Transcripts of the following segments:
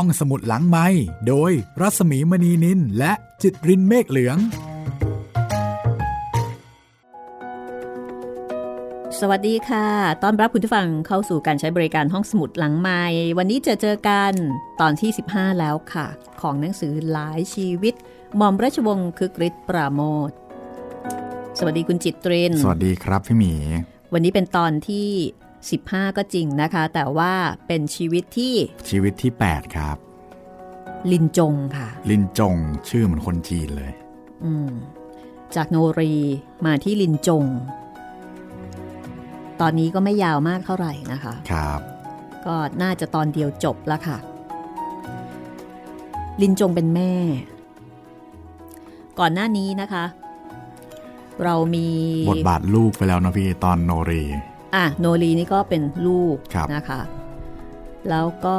ห้องสมุดหลังไม้โดยรัสมีมณีนินและจิตรินเมฆเหลือง สวัสดีค่ะต้อนรับคุณผู้ฟังเข้าสู่การใช้บริการห้องสมุดหลังไม้วันนี้จะเจอกันตอนที่ 15 แล้วค่ะ ของหนังสือหลายชีวิตหม่อมราชวงศ์คึกฤทธิ์ปราโมทสวัสดีคุณจิตรินสวัสดีครับพี่หมี วันนี้เป็นตอนที่ 15 ก็จริงนะคะ แต่ว่าเป็นชีวิตที่ชีวิตที่ 8 ครับ ลินจงค่ะ ลินจงชื่อเหมือนคนจีนเลยอืมจากโนรีมาที่ลินจง ตอนนี้ก็ไม่ยาวมากเท่าไหร่นะคะ ครับ ก็น่าจะตอนเดียวจบแล้วค่ะ ลินจงเป็นแม่ ก่อนหน้านี้นะคะ เรามีบทบาทลูกไปแล้วนะพี่ตอนโนรี อะโนรีนี่ก็เป็นลูกครับนะคะ แล้วก็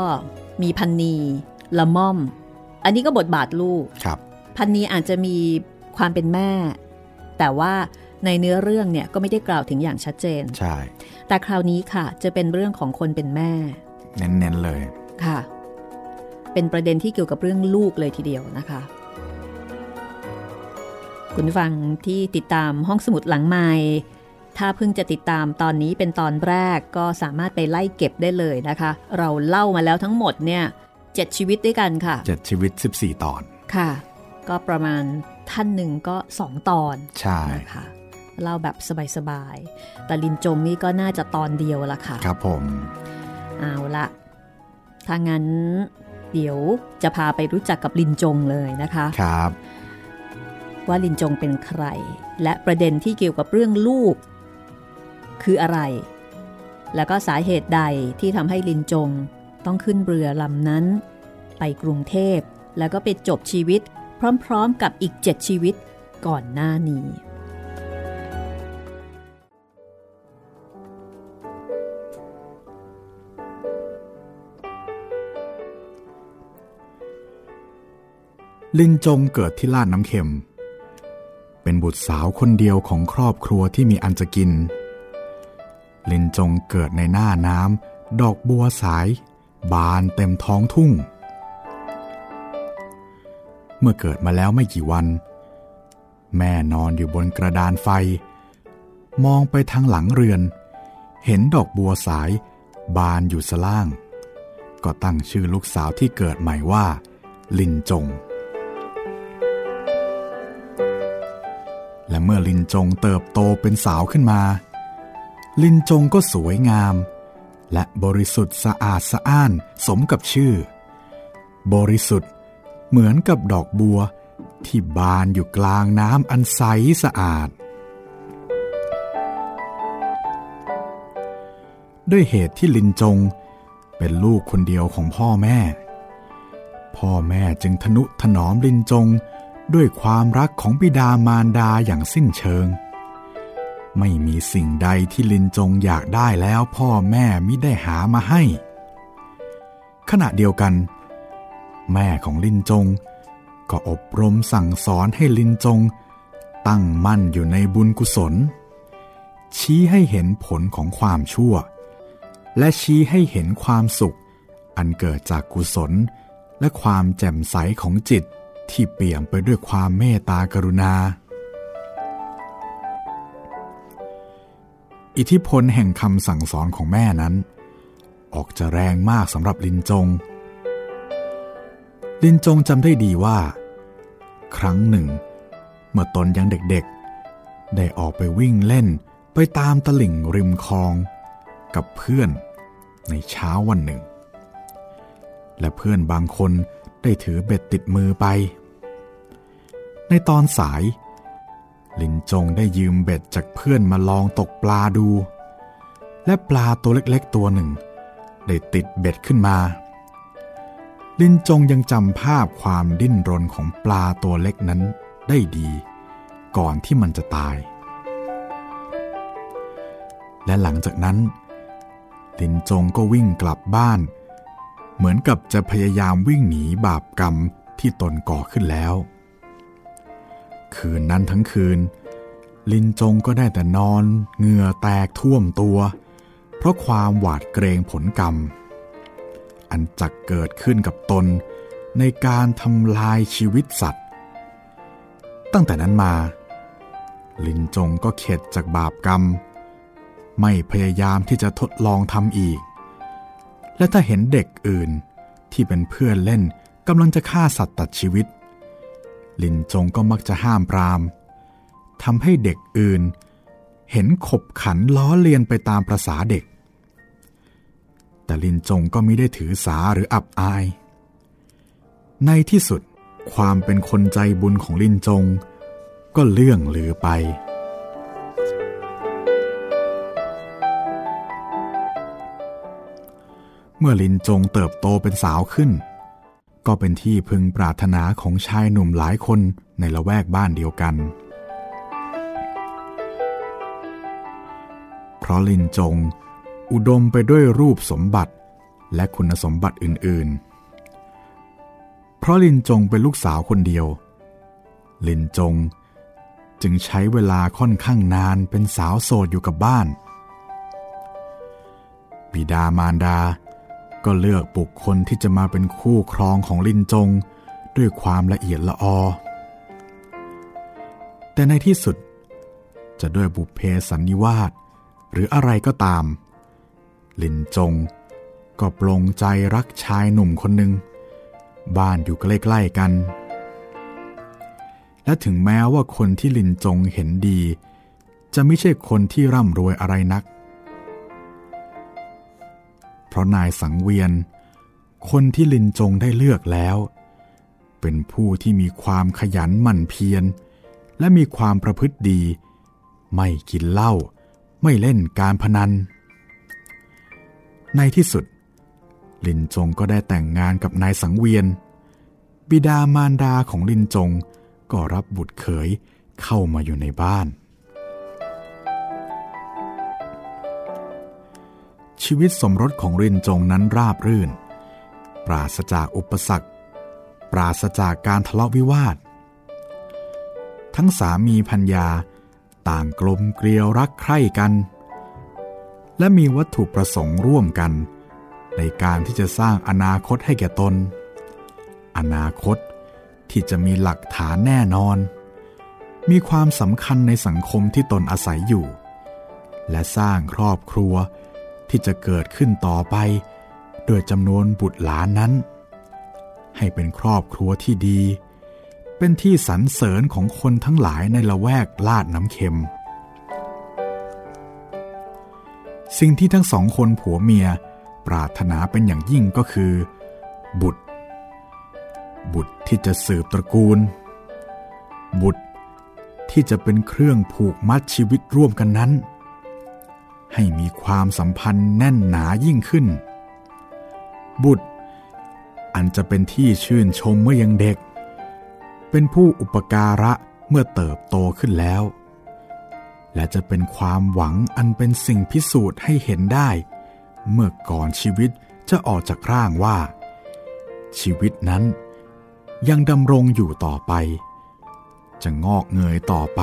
มีพันนีละม่อม อันนี้ก็บทบาทลูกครับพันนีอาจจะมีความเป็นแม่ แต่ว่าในเนื้อเรื่องเนี่ยก็ไม่ได้กล่าวถึงอย่างชัดเจน ใช่ แต่คราวนี้ค่ะ จะเป็นเรื่องของคนเป็นแม่ เน้นๆเลยค่ะ เป็นประเด็นที่เกี่ยวกับเรื่องลูกเลยทีเดียวนะคะ คุณผู้ฟังที่ติดตามห้องสมุดหลังไม้ ถ้าเพิ่งจะติดตามตอนนี้เป็นตอนแรกก็สามารถไปไล่เก็บได้เลยนะคะ เราเล่ามาแล้วทั้งหมดเนี่ยเจ็ดชีวิตด้วยกันค่ะเจ็ดชีวิต 14 ตอนค่ะ ก็ประมาณท่านหนึ่งก็สองตอนใช่นะคะเล่าแบบสบายๆแต่ลินจงนี่ก็น่าจะตอนเดียวละค่ะ ครับผมเอาละถ้างั้นเดี๋ยวจะพาไปรู้จักกับลินจงเลยนะคะครับ ว่าลินจงเป็นใคร และประเด็นที่เกี่ยวกับเรื่องลูก คืออะไร แล้วก็สาเหตุใดที่ทำให้ลินจงต้องขึ้นเรือลำนั้น ไปกรุงเทพแล้วก็ไปจบชีวิตพร้อมๆกับอีกเจ็ดชีวิตก่อนหน้านี้ลินจงเกิดที่ลาดน้ำเค็ม เป็นบุตรสาวคนเดียวของครอบครัวที่มีอันจะกิน ลินจงเกิดในหน้าน้ำดอกบัวสาย บานเต็มท้องทุ่ง เมื่อเกิดมาแล้วไม่กี่วัน แม่นอนอยู่บนกระดานไฟ มองไปทางหลังเรือน เห็นดอกบัวสาย บานอยู่สล่าง ก็ตั้งชื่อลูกสาวที่เกิดใหม่ว่า ลินจงและเมื่อลินจงเติบโตเป็นสาวขึ้นมา ลินจงก็สวยงาม และบริสุทธิ์สะอาดสะอ้านสมกับชื่อ บริสุทธิ์เหมือนกับดอกบัวที่บานอยู่กลางน้ำอันใสสะอาด ด้วยเหตุที่ลินจงเป็นลูกคนเดียวของพ่อแม่ พ่อแม่จึงทนุถนอมลินจงด้วยความรักของบิดามารดาอย่างสิ้นเชิง ไม่มีสิ่งใดที่ลินจงอยากได้แล้วพ่อแม่มิได้หามาให้ ขณะเดียวกัน แม่ของลินจง ก็อบรมสั่งสอนให้ลินจง ตั้งมั่นอยู่ในบุญกุศล ชี้ให้เห็นผลของความชั่ว และชี้ให้เห็นความสุข อันเกิดจากกุศลและความแจ่มใสของจิตที่เปี่ยมไปด้วยความเมตตากรุณา อิทธิพลแห่งคำสั่งสอนของแม่นั้น ออกจะแรงมากสำหรับลินจง ลินจงจำได้ดีว่า ครั้งหนึ่ง เมื่อตนยังเด็กๆ ได้ออกไปวิ่งเล่นไปตามตลิ่งริมคลอง กับเพื่อนในเช้าวันหนึ่ง และเพื่อนบางคนได้ถือเบ็ดติดมือไป ในตอนสาย ลินจงได้ยืมเบ็ดจากเพื่อนมาลองตกปลาดู และปลาตัวเล็กๆตัวหนึ่ง ได้ติดเบ็ดขึ้นมา ลินจงยังจำภาพความดิ้นรนของปลาตัวเล็กนั้นได้ดี ก่อนที่มันจะตาย และหลังจากนั้น ลินจงก็วิ่งกลับบ้าน เหมือนกับจะพยายามวิ่งหนีบาปกรรมที่ตนก่อขึ้นแล้ว คืนนั้นทั้งคืน ลินจงก็ได้แต่นอน เหงื่อแตกท่วมตัว เพราะความหวาดเกรงผลกรรม อันจักเกิดขึ้นกับตนในการทำลายชีวิตสัตว์ ตั้งแต่นั้นมา ลินจงก็เข็ดจากบาปกรรม ไม่พยายามที่จะทดลองทำอีก และถ้าเห็นเด็กอื่นที่เป็นเพื่อนเล่นกำลังจะฆ่าสัตว์ตัดชีวิต ลินจงก็มักจะห้ามปรามทำให้เด็กอื่น เห็นขบขันล้อเลียนไปตามประษาเด็ก แต่ลินจงก็ไม่ได้ถือสาหรืออับอาย ในที่สุดความเป็นคนใจบุญของลินจง ก็เลื่องลือไปเมื่อลินจงเติบโตเป็นสาวขึ้น ก็เป็นที่พึงปรารถนาของชายหนุ่มหลายคนในละแวกบ้านเดียวกัน เพราะลินจง อุดมไปด้วยรูปสมบัติและคุณสมบัติอื่น ๆ เพราะลินจงเป็นลูกสาวคนเดียว ลินจงจึงใช้เวลาค่อนข้างนานเป็นสาวโสดอยู่กับบ้าน บิดามารดา ก็เลือกบุคคลที่จะมาเป็นคู่ครองของลินจง ด้วยความละเอียดละออ แต่ในที่สุด จะด้วยบุพเพสันนิวาสหรืออะไรก็ตาม ลินจงก็ปลงใจรักชายหนุ่มคนหนึ่ง บ้านอยู่ใกล้ๆกัน และถึงแม้ว่าคนที่ลินจงเห็นดี จะไม่ใช่คนที่ร่ำรวยอะไรนัก เพราะนายสังเวียน คนที่ลินจงได้เลือกแล้ว เป็นผู้ที่มีความขยันหมั่นเพียร และมีความประพฤติดี ไม่กินเหล้าไม่เล่นการพนัน ในที่สุด ลินจงก็ได้แต่งงานกับนายสังเวียน บิดามารดาของลินจงก็รับบุตรเขยเข้ามาอยู่ในบ้าน ชีวิตสมรสของรินจงนั้นราบรื่น ปราศจากอุปสรรค ปราศจากการทะเลาะวิวาท ทั้งสามีพัญญาต่างกลมเกลียวรักใคร่กัน และมีวัตถุประสงค์ร่วมกัน ในการที่จะสร้างอนาคตให้แก่ตน อนาคตที่จะมีหลักฐานแน่นอน มีความสำคัญในสังคมที่ตนอาศัยอยู่ และสร้างครอบครัว ที่จะเกิดขึ้นต่อไป โดยจำนวนบุตรหลานนั้น ให้เป็นครอบครัวที่ดี เป็นที่สรรเสริญของคนทั้งหลายในละแวกลาดน้ำเค็ม สิ่งที่ทั้งสองคนผัวเมียปรารถนาเป็นอย่างยิ่งก็คือ บุตร บุตรที่จะสืบตระกูล บุตรที่จะเป็นเครื่องผูกมัดชีวิตร่วมกันนั้น ให้มีความสัมพันธ์แน่นหนายิ่งขึ้น บุตร อันจะเป็นที่ชื่นชมเมื่อยังเด็ก เป็นผู้อุปการะเมื่อเติบโตขึ้นแล้ว และจะเป็นความหวังอันเป็นสิ่งพิสูจน์ให้เห็นได้ เมื่อก่อนชีวิตจะออกจากร่างว่า ชีวิตนั้นยังดำรงอยู่ต่อไป จะงอกเงยต่อไป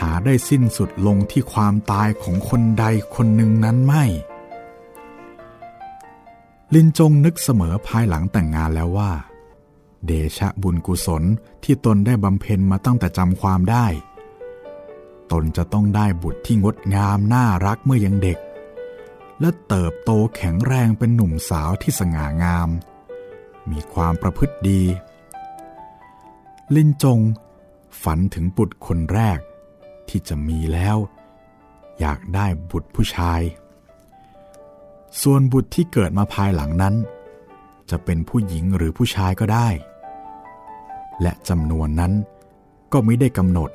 หาได้สิ้นสุดลงที่ความตายของคนใดคนหนึ่งนั้นไม่ ลินจงนึกเสมอภายหลังแต่งงานแล้วว่า เดชะบุญกุศลที่ตนได้บำเพ็ญมาตั้งแต่จำความได้ ตนจะต้องได้บุตรที่งดงามน่ารักเมื่อยังเด็ก และเติบโตแข็งแรงเป็นหนุ่มสาวที่สง่างาม มีความประพฤติดี ลินจงฝันถึงบุตรคนแรก ที่จะมีแล้ว อยากได้บุตรผู้ชาย ส่วนบุตรที่เกิดมาภายหลังนั้น จะเป็นผู้หญิงหรือผู้ชายก็ได้ และจำนวนนั้นก็ไม่ได้กำหนด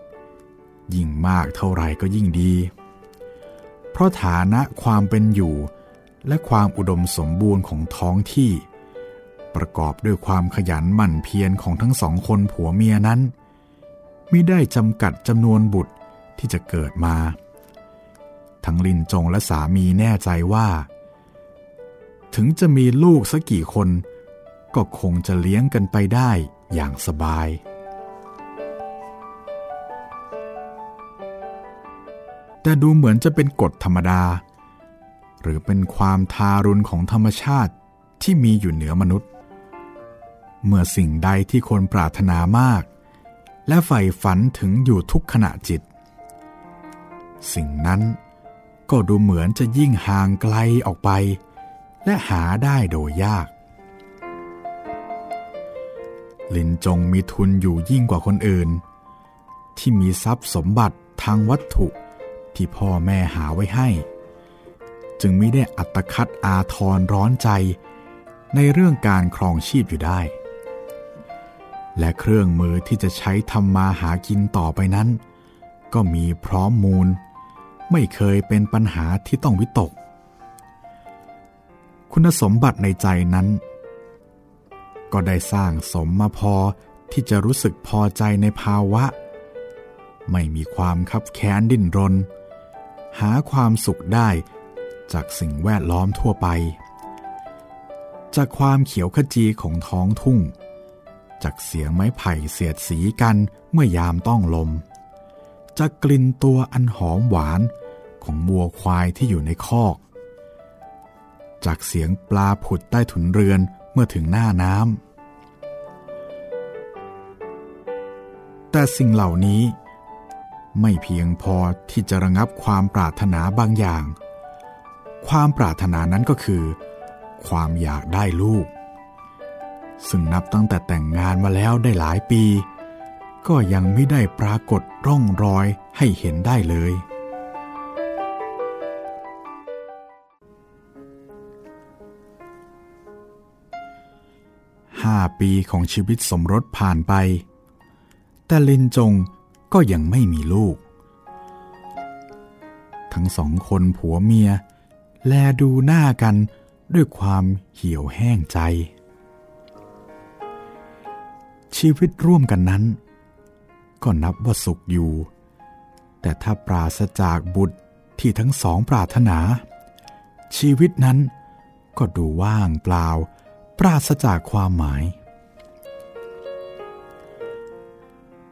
ยิ่งมากเท่าไรก็ยิ่งดี เพราะฐานะความเป็นอยู่และความอุดมสมบูรณ์ของท้องที่ ประกอบด้วยความขยันหมั่นเพียรของทั้งสองคนผัวเมียนั้นมิได้จำกัดจำนวนบุตร ที่จะเกิดมา ทั้งลินจงและสามีแน่ใจว่า ถึงจะมีลูกสักกี่คน ก็คงจะเลี้ยงกันไปได้อย่างสบาย แต่ดูเหมือนจะเป็นกฎธรรมดา หรือเป็นความทารุณของธรรมชาติที่มีอยู่เหนือมนุษย์ เมื่อสิ่งใดที่คนปรารถนามาก และใฝ่ฝันถึงอยู่ทุกขณะจิต สิ่งนั้นก็ดูเหมือนจะยิ่งห่างไกลออกไป และหาได้โดยยาก ลินจงมีทุนอยู่ยิ่งกว่าคนอื่น ที่มีทรัพย์สมบัติทางวัตถุที่พ่อแม่หาไว้ให้ จึงไม่ได้อัตคัดอาทรร้อนใจในเรื่องการครองชีพอยู่ได้ และเครื่องมือที่จะใช้ทำมาหากินต่อไปนั้น ก็มีพร้อมมูล ไม่เคยเป็นปัญหาที่ต้องวิตก คุณสมบัติในใจนั้น ก็ได้สร้างสมมาพอที่จะรู้สึกพอใจในภาวะ ไม่มีความคับแค้นดิ้นรน หาความสุขได้จากสิ่งแวดล้อมทั่วไป จากความเขียวขจีของท้องทุ่ง จากเสียงไม้ไผ่เสียดสีกันเมื่อยามต้องลม จากกลิ่นตัวอันหอมหวาน ของบัวควายที่อยู่ในคอก จากเสียงปลาผุดใต้ถุนเรือนเมื่อถึงหน้าน้ำ แต่สิ่งเหล่านี้ไม่เพียงพอที่จะระงับความปรารถนาบางอย่าง ความปรารถนานั้นก็คือ ความอยากได้ลูก ซึ่งนับตั้งแต่แต่งงานมาแล้วได้หลายปี ก็ยังไม่ได้ปรากฏร่องรอยให้เห็นได้เลย ห้าปีของชีวิตสมรสผ่านไป แต่ลินจงก็ยังไม่มีลูก ทั้งสองคนผัวเมีย แลดูหน้ากันด้วยความเหี่ยวแห้งใจ ชีวิตร่วมกันนั้น ก็นับว่าสุขอยู่ แต่ถ้าปราศจากบุตรที่ทั้งสองปรารถนา ชีวิตนั้นก็ดูว่างเปล่า ปราศจากความหมาย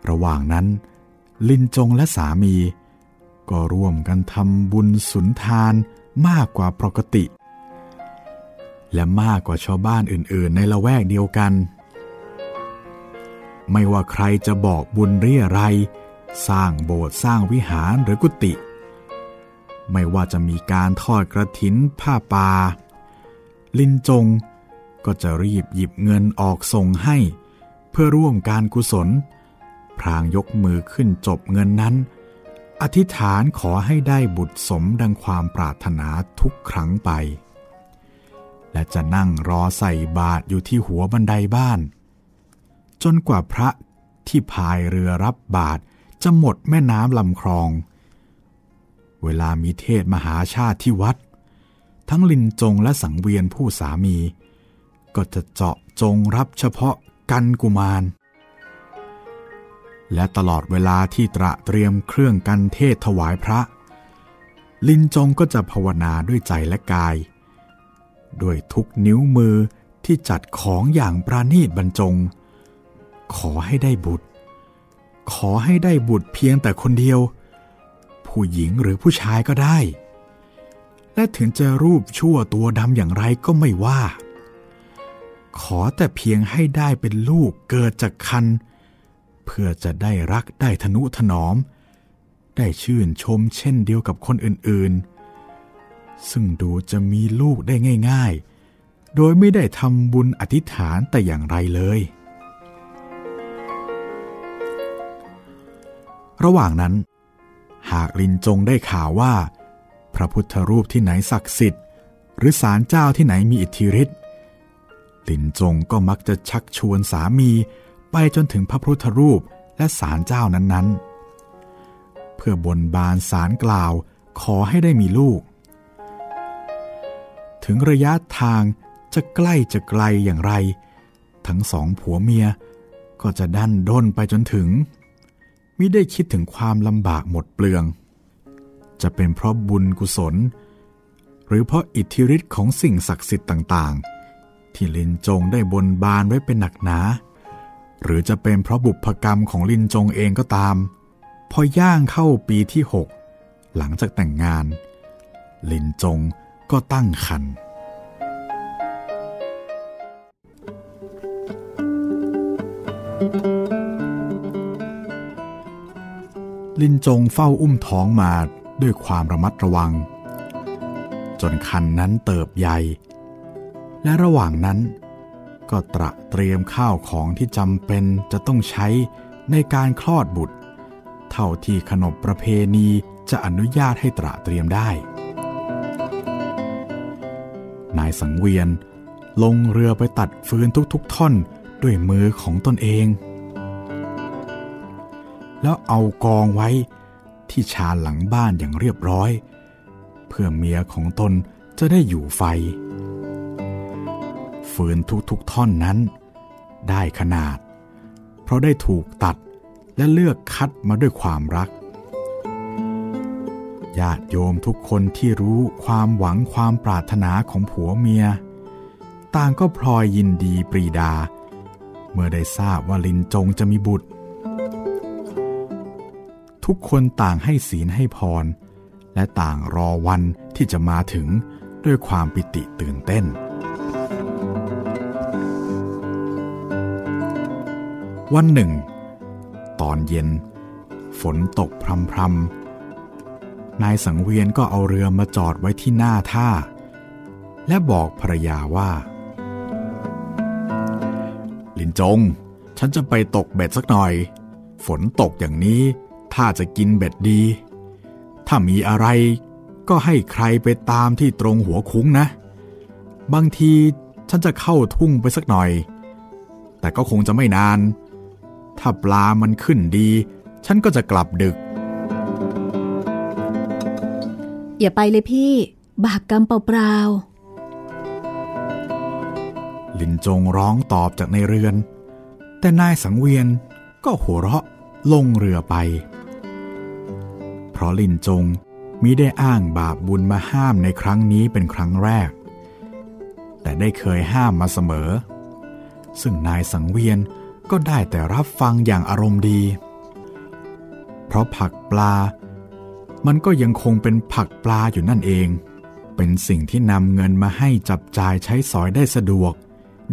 ระหว่างนั้น ลินจงและสามี ก็ร่วมกันทำบุญสุนทานมากกว่าปกติ และมากกว่าชาวบ้านอื่นๆ ในละแวกเดียวกัน ไม่ว่าใครจะบอกบุญเรียไร สร้างโบสถ์สร้างวิหารหรือกุฏิไม่ว่าจะมีการทอดกระถินผ้าป่าลินจง ก็จะรีบหยิบเงินออกส่งให้ เพื่อร่วมการกุศล พรางยกมือขึ้นจบเงินนั้น อธิษฐานขอให้ได้บุตรสมดังความปรารถนาทุกครั้งไป และจะนั่งรอใส่บาตรอยู่ที่หัวบันไดบ้าน จนกว่าพระที่พายเรือรับบาตรจะหมดแม่น้ำลำคลอง เวลามีเทศมหาชาติที่วัด ทั้งลินจงและสังเวียนผู้สามี ก็จะเจาะจงรับเฉพาะกันกุมาร และตลอดเวลาที่ตระเตรียมเครื่องกันเทศถวายพระ ลินจงก็จะภาวนาด้วยใจและกาย ด้วยทุกนิ้วมือที่จัดของอย่างปราณีตบรรจง ขอให้ได้บุตร ขอให้ได้บุตรเพียงแต่คนเดียว ผู้หญิงหรือผู้ชายก็ได้ และถึงจะรูปชั่วตัวดำอย่างไรก็ไม่ว่า ขอแต่เพียงให้ได้เป็นลูกเกิดจากคัน เพื่อจะได้รักได้ทนุถนอม ได้ชื่นชมเช่นเดียวกับคนอื่นๆ ซึ่งดูจะมีลูกได้ง่าย ๆ โดยไม่ได้ทำบุญอธิษฐานแต่อย่างไรเลย ระหว่างนั้น หากลินจงได้ข่าวว่า พระพุทธรูปที่ไหนศักดิ์สิทธิ์ หรือศาลเจ้าที่ไหนมีอิทธิฤทธิ์ ลินจงก็มักจะชักชวนสามีไปจนถึงพระพุทธรูปและศาลเจ้านั้นๆ เพื่อบนบานสารกล่าวขอให้ได้มีลูก ถึงระยะทางจะใกล้จะไกลอย่างไร ทั้งสองผัวเมียก็จะดันด้นไปจนถึง มิได้คิดถึงความลำบากหมดเปลือง จะเป็นเพราะบุญกุศล หรือเพราะอิทธิฤทธิ์ของสิ่งศักดิ์สิทธิ์ต่างๆ ที่ลินจงได้บนบานไว้เป็นหนักหนา หรือจะเป็นเพราะบุพกรรมของลินจงเองก็ตาม พอย่างเข้าปีที่หกหลังจากแต่งงาน ลินจงก็ตั้งคันลินจงเฝ้าอุ้มท้องมาด้วยความระมัดระวัง จนคันนั้นเติบใหญ่ และระหว่างนั้น ก็ตระเตรียมข้าวของที่จำเป็นจะต้องใช้ในการคลอดบุตร เท่าที่ขนบประเพณีจะอนุญาตให้ตระเตรียมได้ นายสังเวียนลงเรือไปตัดฟืนทุกๆท่อนด้วยมือของตนเอง แล้วเอากองไว้ที่ชาหลังบ้านอย่างเรียบร้อย เพื่อเมียของตนจะได้อยู่ไฟ ฟืนทุกๆท่อนนั้น ได้ขนาด เพราะได้ถูกตัดและเลือกคัดมาด้วยความรักญาติโยมทุกคนที่รู้ความหวังความปรารถนาของผัวเมีย ต่างก็พลอยยินดีปรีดา เมื่อได้ทราบว่าลินจงจะมีบุตร ทุกคนต่างให้ศีลให้พร และต่างรอวันที่จะมาถึงด้วยความปิติตื่นเต้น วันหนึ่ง ตอนเย็น ฝนตกพรำๆนายสังเวียนก็เอาเรือมาจอดไว้ที่หน้าท่า และบอกภรรยาว่า ลินจง ฉันจะไปตกเบ็ดสักหน่อย ฝนตกอย่างนี้ถ้าจะกินเบ็ดดี ถ้ามีอะไรก็ให้ใครไปตามที่ตรงหัวคุ้งนะ บางทีฉันจะเข้าทุ่งไปสักหน่อย แต่ก็คงจะไม่นาน ถ้าปลามันขึ้นดี ฉันก็จะกลับดึก อย่าไปเลยพี่ บาปกรรมเปล่าลินจงร้องตอบจากในเรือน แต่นายสังเวียนก็หัวเราะลงเรือไป เพราะลินจงมิได้อ้างบาปบุญมาห้ามในครั้งนี้เป็นครั้งแรก แต่ได้เคยห้ามมาเสมอ ซึ่งนายสังเวียน ก็ได้แต่รับฟังอย่างอารมณ์ดี เพราะผักปลา มันก็ยังคงเป็นผักปลาอยู่นั่นเอง เป็นสิ่งที่นำเงินมาให้จับจ่ายใช้สอยได้สะดวก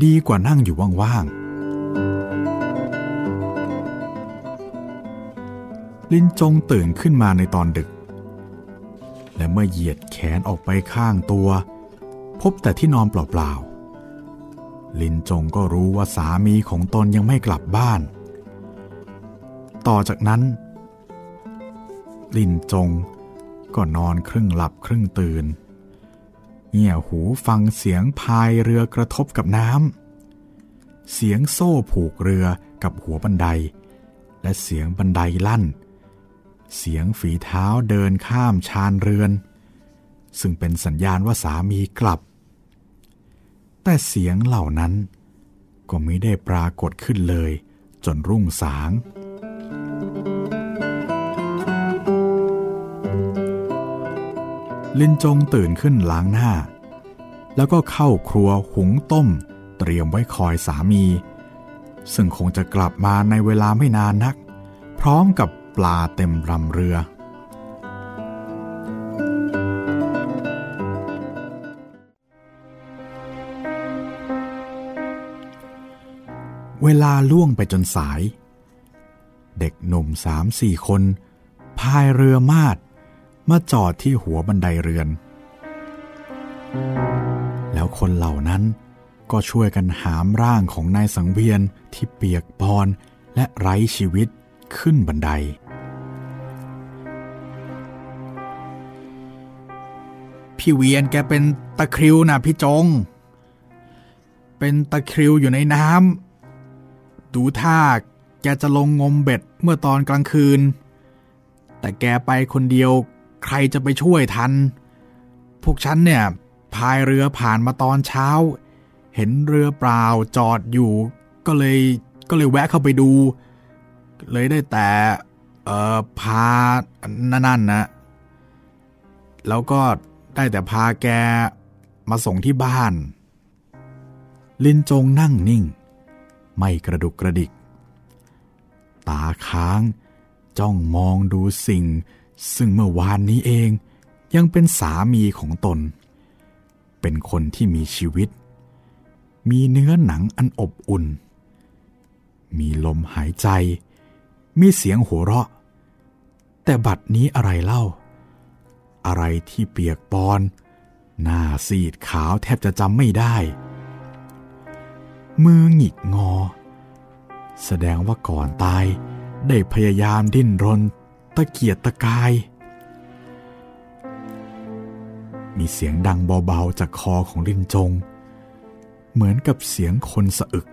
ดีกว่านั่งอยู่ว่างๆ ลินจงตื่นขึ้นมาในตอนดึก และเมื่อเหยียดแขนออกไปข้างตัว พบแต่ที่นอนเปล่าๆ ลินจงก็รู้ว่าสามีของตนยังไม่กลับบ้าน ต่อจากนั้น ลินจงก็นอนครึ่งหลับครึ่งตื่นเงี่ยหูฟังเสียงพายเรือกระทบกับน้ำ เสียงโซ่ผูกเรือกับหัวบันได และเสียงบันไดลั่น เสียงฝีเท้าเดินข้ามชานเรือน ซึ่งเป็นสัญญาณว่าสามีกลับ แต่เสียงเหล่านั้น ก็ไม่ได้ปรากฏขึ้นเลย จนรุ่งสาง ลินจงตื่นขึ้นล้างหน้า แล้วก็เข้าครัวหุงต้ม เตรียมไว้คอยสามี ซึ่งคงจะกลับมาในเวลาไม่นานนัก พร้อมกับปลาเต็มลำเรือ วลาล่วงไปจนสาย เด็กหนุ่มสามสี่คน พายเรือมาดมาจอดที่หัวบันไดเรือน แล้วคนเหล่านั้นก็ช่วยกันหามร่างของนายสังเวียนที่เปียกปอนและไร้ชีวิตขึ้นบันได พี่เวียนแกเป็นตะคริวนะพี่จง เป็นตะคริวอยู่ในน้ำ ดูท่าแกจะลงงมเบ็ดเมื่อตอนกลางคืน แต่แกไปคนเดียวใครจะไปช่วยทัน พวกฉันเนี่ยพายเรือผ่านมาตอนเช้า เห็นเรือเปล่าจอดอยู่ ก็เลยก็เลยแวะเข้าไปดู เลยได้แต่เออพานั่นนะ แล้วก็ได้แต่พาแกมาส่งที่บ้าน ลินจงนั่งนิ่ง ไม่กระดุกกระดิก ตาค้าง จ้องมองดูสิ่ง ซึ่งเมื่อวานนี้เองยังเป็นสามีของตน เป็นคนที่มีชีวิต มีเนื้อหนังอันอบอุ่น มีลมหายใจ มีเสียงหัวเราะ แต่บัดนี้อะไรเล่า อะไรที่เปียกปอน หน้าซีดขาวแทบจะจำไม่ได้ มือหงิกงอ แสดงว่าก่อนตายได้พยายามดิ้นรน ตะเกียกตะกาย มีเสียงดังเบาๆจากคอของลินจง เหมือนกับเสียงคนสะอึก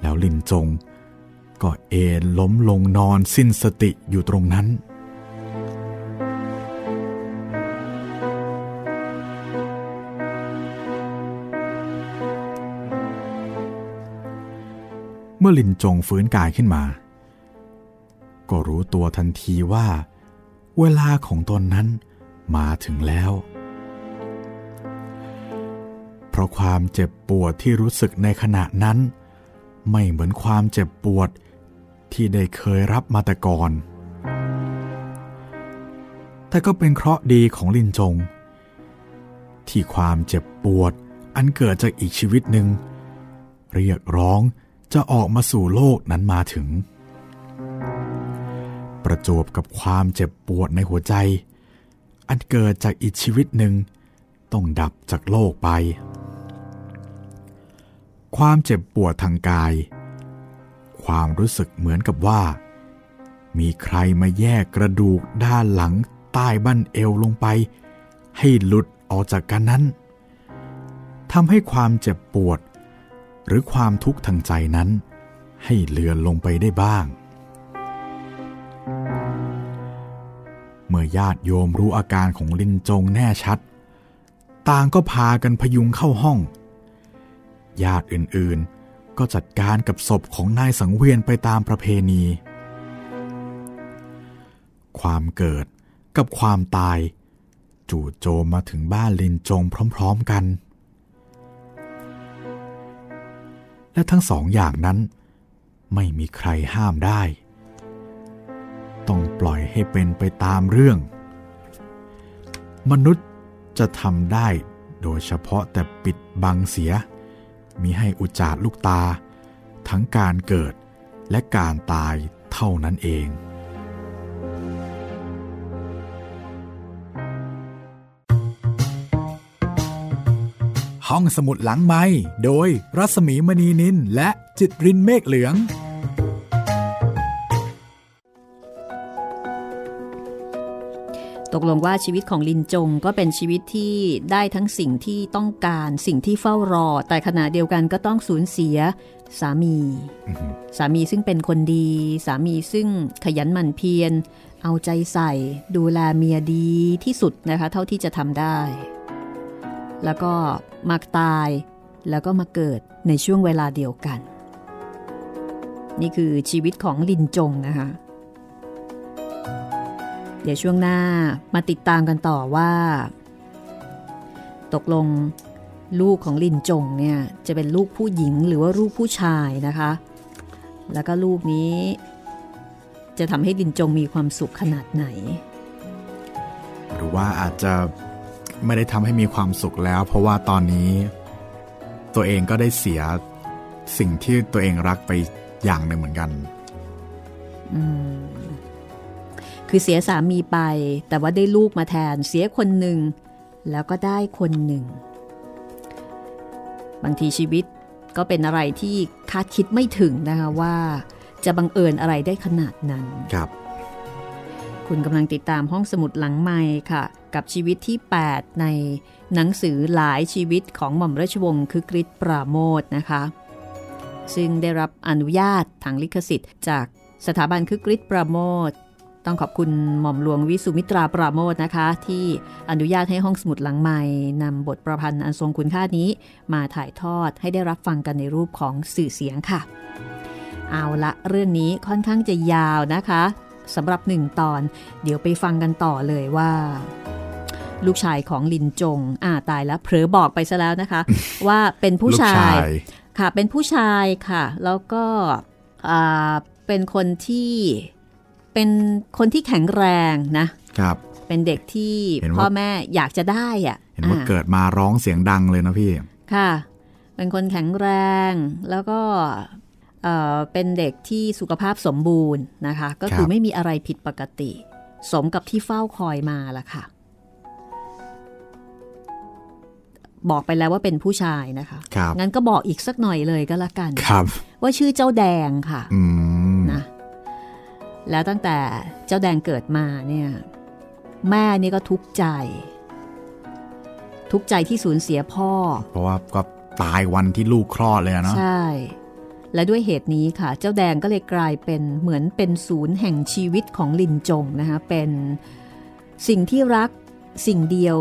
แล้วลินจงก็เอนล้มลงนอนสิ้นสติอยู่ตรงนั้น เมื่อลินจงฟื้นกายขึ้นมา ก็รู้ตัวทันทีว่า เวลาของตนนั้นมาถึงแล้ว เพราะความเจ็บปวดที่รู้สึกในขณะนั้น ไม่เหมือนความเจ็บปวดที่ได้เคยรับมาแต่ก่อน แต่ก็เป็นเคราะห์ดีของลินจง ที่ความเจ็บปวดอันเกิดจากอีกชีวิตหนึ่ง เรียกร้อง จะออกมาสู่โลกนั้นมาถึง ประจวบกับความเจ็บปวดในหัวใจ อันเกิดจากอีกชีวิตหนึ่งต้องดับจากโลกไป ความเจ็บปวดทางกาย ความรู้สึกเหมือนกับว่า มีใครมาแยกกระดูกด้านหลังใต้บั้นเอวลงไป ให้หลุดออกจากกันนั้นทำให้ความเจ็บปวด หรือความทุกข์ทางใจนั้น ให้เลือนลงไปได้บ้าง เมื่อญาติโยมรู้อาการของลินจงแน่ชัด ต่างก็พากันพยุงเข้าห้อง ญาติอื่นๆก็จัดการกับศพของนายสังเวียนไปตามประเพณี ความเกิดกับความตาย จู่โจมมาถึงบ้านลินจงพร้อม ๆกัน และทั้งสองอย่างนั้น ไม่มีใครห้ามได้ ต้องปล่อยให้เป็นไปตามเรื่อง มนุษย์จะทำได้โดยเฉพาะแต่ปิดบังเสีย มีให้อุจาดลูกตา ทั้งการเกิดและการตายเท่านั้นเอง ห้องสมุดหลังไม้โดยรัสมีมณีนินและจิตรินเมฆเหลือง ตกลงว่าชีวิตของลินจงก็เป็นชีวิตที่ได้ทั้งสิ่งที่ต้องการสิ่งที่เฝ้ารอ แต่ขณะเดียวกันก็ต้องสูญเสียสามี สามีซึ่งเป็นคนดี สามีซึ่งขยันหมั่นเพียรเอาใจใส่ ดูแลเมียดีที่สุดนะคะ เท่าที่จะทำได้ แล้วก็มาตายแล้วก็มาเกิดในช่วงเวลาเดียวกัน นี่คือชีวิตของลินจงนะคะ เดี๋ยวช่วงหน้ามาติดตามกันต่อว่า ตกลงลูกของลินจงเนี่ยจะเป็นลูกผู้หญิงหรือว่าลูกผู้ชายนะคะ แล้วก็ลูกนี้ จะทำให้ลินจงมีความสุขขนาดไหน หรือว่าอาจจะ ไม่ได้ทำให้มีความสุขแล้ว เพราะว่าตอนนี้ ตัวเองก็ได้เสียสิ่งที่ตัวเองรักไปอย่างหนึ่งเหมือนกันอืมคือเสียสามีไป แต่ว่าได้ลูกมาแทนเสียคนหนึ่ง แล้วก็ได้คนหนึ่ง บางทีชีวิตก็เป็นอะไรที่คาดคิดไม่ถึงนะคะว่าจะบังเอิญอะไรได้ขนาดนั้น ครับ คุณกำลังติดตามห้องสมุดหลังไม้ค่ะ กับชีวิตที่ 8 ในหนังสือหลายชีวิตของหม่อมราชวงศ์คือกริชปราโมทนะคะ ซึ่งได้รับอนุญาตทางลิขสิทธิ์ จากสถาบันคือกริชปราโมทต้องขอบคุณหม่อมหลวงวิสุมิตราปราโมทนะคะ ที่อนุญาตให้ห้องสมุดหลังไม้นำบทประพันธ์อันทรงคุณค่านี้ มาถ่ายทอดให้ได้รับฟังกันในรูปของสื่อเสียงค่ะ เอาละเรื่องนี้ค่อนข้างจะยาวนะคะสำหรับหนึ่งตอน เดี๋ยวไปฟังกันต่อเลยว่า ลูกชายของลินจง อ่าตายแล้วเผลอบอกไปซะแล้วนะคะ ว่าเป็นผู้ชาลูกชายยค่ะ เป็นผู้ชายค่ะ แล้วก็อ่าเป็นคนที่เป็นคนที่แข็งแรงนะครับ เป็นเด็กที่เห็นว่าพ่อแม่อยากจะได้อะเห็นว่าอ่าเกิดมาร้องเสียงดังเลยนะพี่ ค่ะ เป็นคนแข็งแรงแล้วก็เเป็นเด็กที่สุขภาพสมบูรณ์นะคะ ก็คือไม่มีอะไรผิดปกติ สมกับที่เฝ้าคอยมาละค่ะ บอกไปแล้วว่าเป็นผู้ชายนะคะคงั้นก็บอกอีกสักหน่อยเลยก็แล้วกันว่าชื่อเจ้าแดงค่ะนะแล้วตั้งแต่เจ้าแดงเกิดมาเนี่ยแม่นี่ก็ทุกข์ใจ ทุกข์ใจที่สูญเสียพ่อ เพราะว่าก็ตายวันที่ลูกคลอดเลยเนาะใช่ และด้วยเหตุนี้ค่ะ เจ้าแดงก็เลยกลายเป็นเหมือนเป็นศูนย์แห่งชีวิตของลินจงนะคะเป็นสิ่งที่รักสิ่งเดียว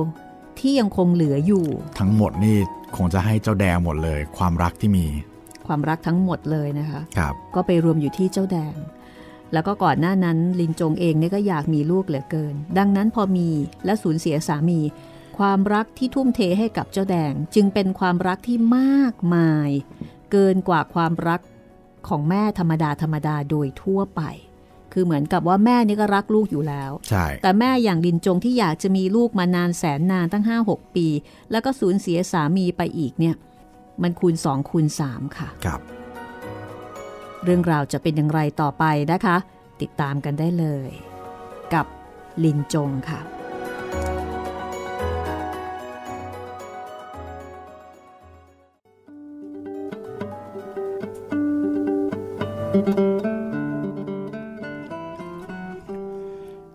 ที่ยังคงเหลืออยู่ ทั้งหมดนี่คงจะให้เจ้าแดงหมดเลย ความรักที่มี ความรักทั้งหมดเลยนะคะครับก็ไปรวมอยู่ที่เจ้าแดง แล้วก็ก่อนหน้านั้นลินจงเองเนี่ยก็อยากมีลูกเหลือเกิน ดังนั้นพอมีและสูญเสียสามี ความรักที่ทุ่มเทให้กับเจ้าแดง จึงเป็นความรักที่มากมาย เกินกว่าความรักของแม่ธรรมดาธรรมดาโดยทั่วไป คือเหมือนกับว่าแม่นี่ก็รักลูกอยู่แล้ว ใช่ แต่แม่อย่างดินจงที่อยากจะมีลูกมานานแสนนานตั้ง 5-6 ปี แล้วก็สูญเสียสามีไปอีกเนี่ย มันคูณ 2 คูณ 3 ค่ะ ครับ เรื่องราวจะเป็นอย่างไรต่อไปนะคะ ติดตามกันได้เลย กับลินจงค่ะ thank you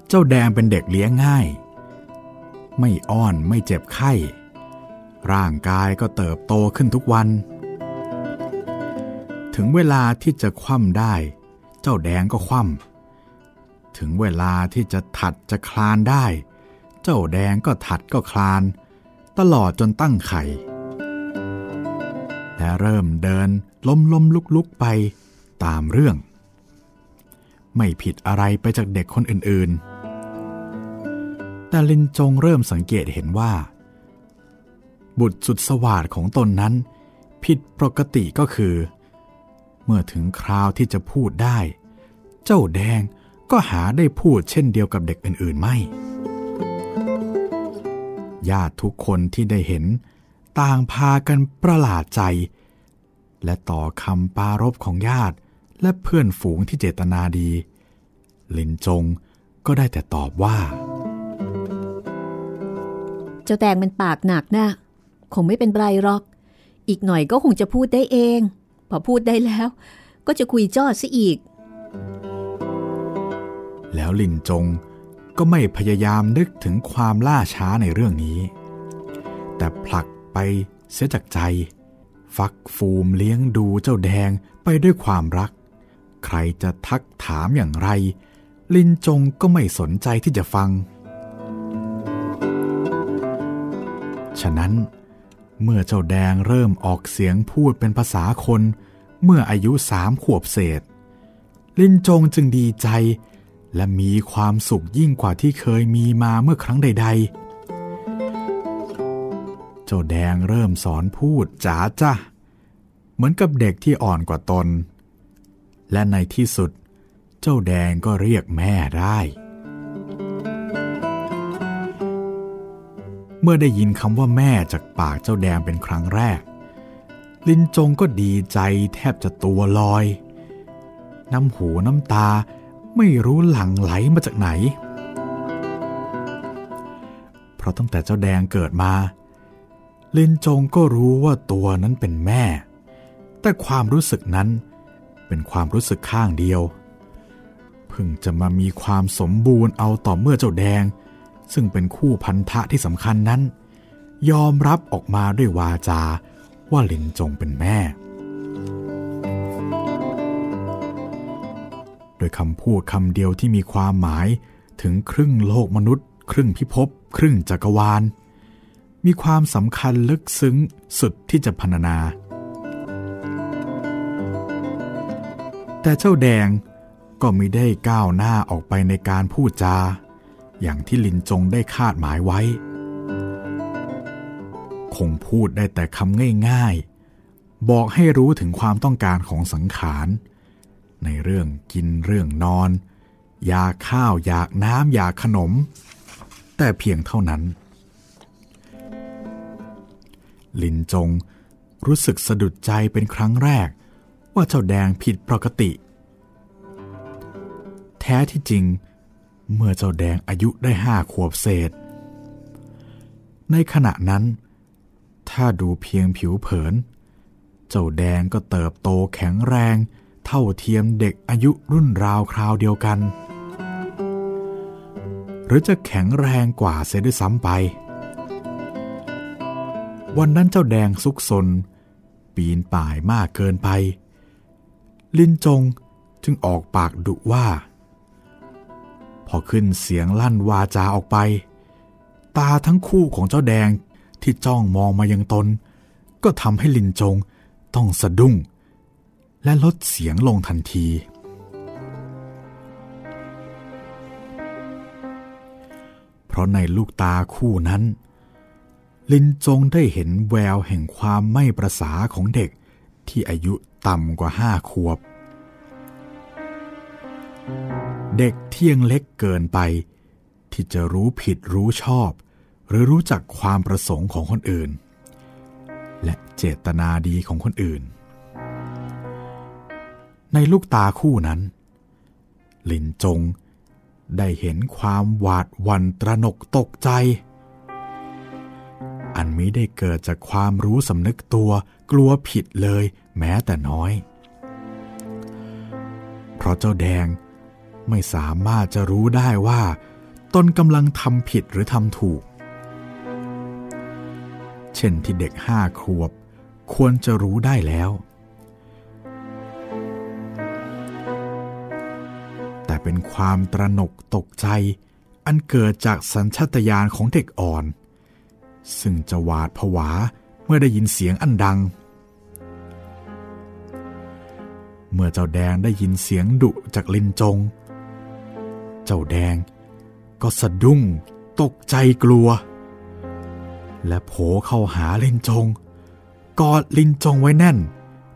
เจ้าแดงเป็นเด็กเลี้ยงง่าย ไม่อ้อนไม่เจ็บไข้ ร่างกายก็เติบโตขึ้นทุกวัน ถึงเวลาที่จะคว่ำได้ เจ้าแดงก็คว่ำถึงเวลาที่จะถัดจะคลานได้ เจ้าแดงก็ถัดก็คลาน ตลอดจนตั้งไข่และเริ่มเดินล้มล้มลุกลุกไปตามเรื่อง ไม่ผิดอะไรไปจากเด็กคนอื่นๆ แต่ลินจงเริ่มสังเกตเห็นว่า บุตรสุดสวาดของตนนั้น ผิดปกติก็คือ เมื่อถึงคราวที่จะพูดได้ เจ้าแดงก็หาได้พูดเช่นเดียวกับเด็กอื่น ๆ ไม่ ญาติทุกคนที่ได้เห็น ต่างพากันประหลาดใจ และต่อคำปารบของญาติและเพื่อนฝูงที่เจตนาดี ลินจงก็ได้แต่ตอบว่า เจ้าแตงมันปากหนักนะคงไม่เป็นไรหรอก อีกหน่อยก็คงจะพูดได้เอง พอพูดได้แล้ว ก็จะคุยจอดซะอีก แล้วลินจงก็ไม่พยายามนึกถึงความล่าช้าในเรื่องนี้ แต่ผลักไปเสียจากใจ ฟักฟูมเลี้ยงดูเจ้าแดงไปด้วยความรัก ใครจะทักถามอย่างไร ลินจงก็ไม่สนใจที่จะฟัง ฉะนั้น เมื่อเจ้าแดงเริ่มออกเสียงพูดเป็นภาษาคนเมื่ออายุสามขวบเศษ ลินจงจึงดีใจ และมีความสุขยิ่งกว่าที่เคยมีมาเมื่อครั้งใด ๆ เจ้าแดงเริ่มสอนพูดจ๋าจ้ะเหมือนกับเด็กที่อ่อนกว่าตน และในที่สุด เจ้าแดงก็เรียกแม่ได้ เมื่อได้ยินคำว่าแม่จากปากเจ้าแดงเป็นครั้งแรก ลินจงก็ดีใจแทบจะตัวลอย น้ำหูน้ำตาไม่รู้หลั่งไหลมาจากไหน เพราะตั้งแต่เจ้าแดงเกิดมา ลินจงก็รู้ว่าตัวนั้นเป็นแม่ แต่ความรู้สึกนั้นเป็นความรู้สึกข้างเดียว เพิ่งจะมามีความสมบูรณ์เอาต่อเมื่อเจ้าแดง ซึ่งเป็นคู่พันธะที่สำคัญนั้น ยอมรับออกมาด้วยวาจาว่าลินจงเป็นแม่ โดยคำพูดคำเดียวที่มีความหมายถึงครึ่งโลกมนุษย์ ครึ่งพิภพครึ่งจักรวาล มีความสำคัญลึกซึ้งสุดที่จะพรรณนา แต่เจ้าแดงก็ไม่ได้ก้าวหน้าออกไปในการพูดจา อย่างที่ลินจงได้คาดหมายไว้ คงพูดได้แต่คำง่ายๆ บอกให้รู้ถึงความต้องการของสังขาร ในเรื่องกินเรื่องนอนอยากข้าวอยากน้ำอยากขนม แต่เพียงเท่านั้น ลินจงรู้สึกสะดุดใจเป็นครั้งแรกว่าเจ้าแดงผิดปกติ แท้ที่จริง เมื่อเจ้าแดงอายุได้ห้าขวบเศษ ในขณะนั้น ถ้าดูเพียงผิวเผิน เจ้าแดงก็เติบโตแข็งแรง เท่าเทียมเด็กอายุรุ่นราวคราวเดียวกัน หรือจะแข็งแรงกว่าเสียด้วยซ้ำไป วันนั้นเจ้าแดงซุกซน ปีนป่ายมากเกินไป ลินจงจึงออกปากดุว่า พอขึ้นเสียงลั่นวาจาออกไป ตาทั้งคู่ของเจ้าแดงที่จ้องมองมายังตน ก็ทำให้ลินจงต้องสะดุ้ง และลดเสียงลงทันที เพราะในลูกตาคู่นั้น ลินจงได้เห็นแววแห่งความไม่ประสาของเด็กที่อายุต่ำกว่าห้าขวบ เด็กเที่ยงเล็กเกินไป ที่จะรู้ผิดรู้ชอบ หรือรู้จักความประสงค์ของคนอื่น และเจตนาดีของคนอื่น ในลูกตาคู่นั้นลินจงได้เห็นความหวาดวันตระหนกตกใจ อันมิได้เกิดจากความรู้สำนึกตัวกลัวผิดเลยแม้แต่น้อย เพราะเจ้าแดง ไม่สามารถจะรู้ได้ว่า ตนกำลังทำผิดหรือทำถูก เช่นที่เด็กห้าขวบควรจะรู้ได้แล้ว แต่เป็นความตระหนกตกใจอันเกิดจากสัญชาตญาณของเด็กอ่อน ซึ่งจะหวาดผวาเมื่อได้ยินเสียงอันดัง เมื่อเจ้าแดงได้ยินเสียงดุจากลินจง เจ้าแดง ก็สะดุ้งตกใจกลัว และโผเข้าหาลินจง กอดลินจงไว้แน่น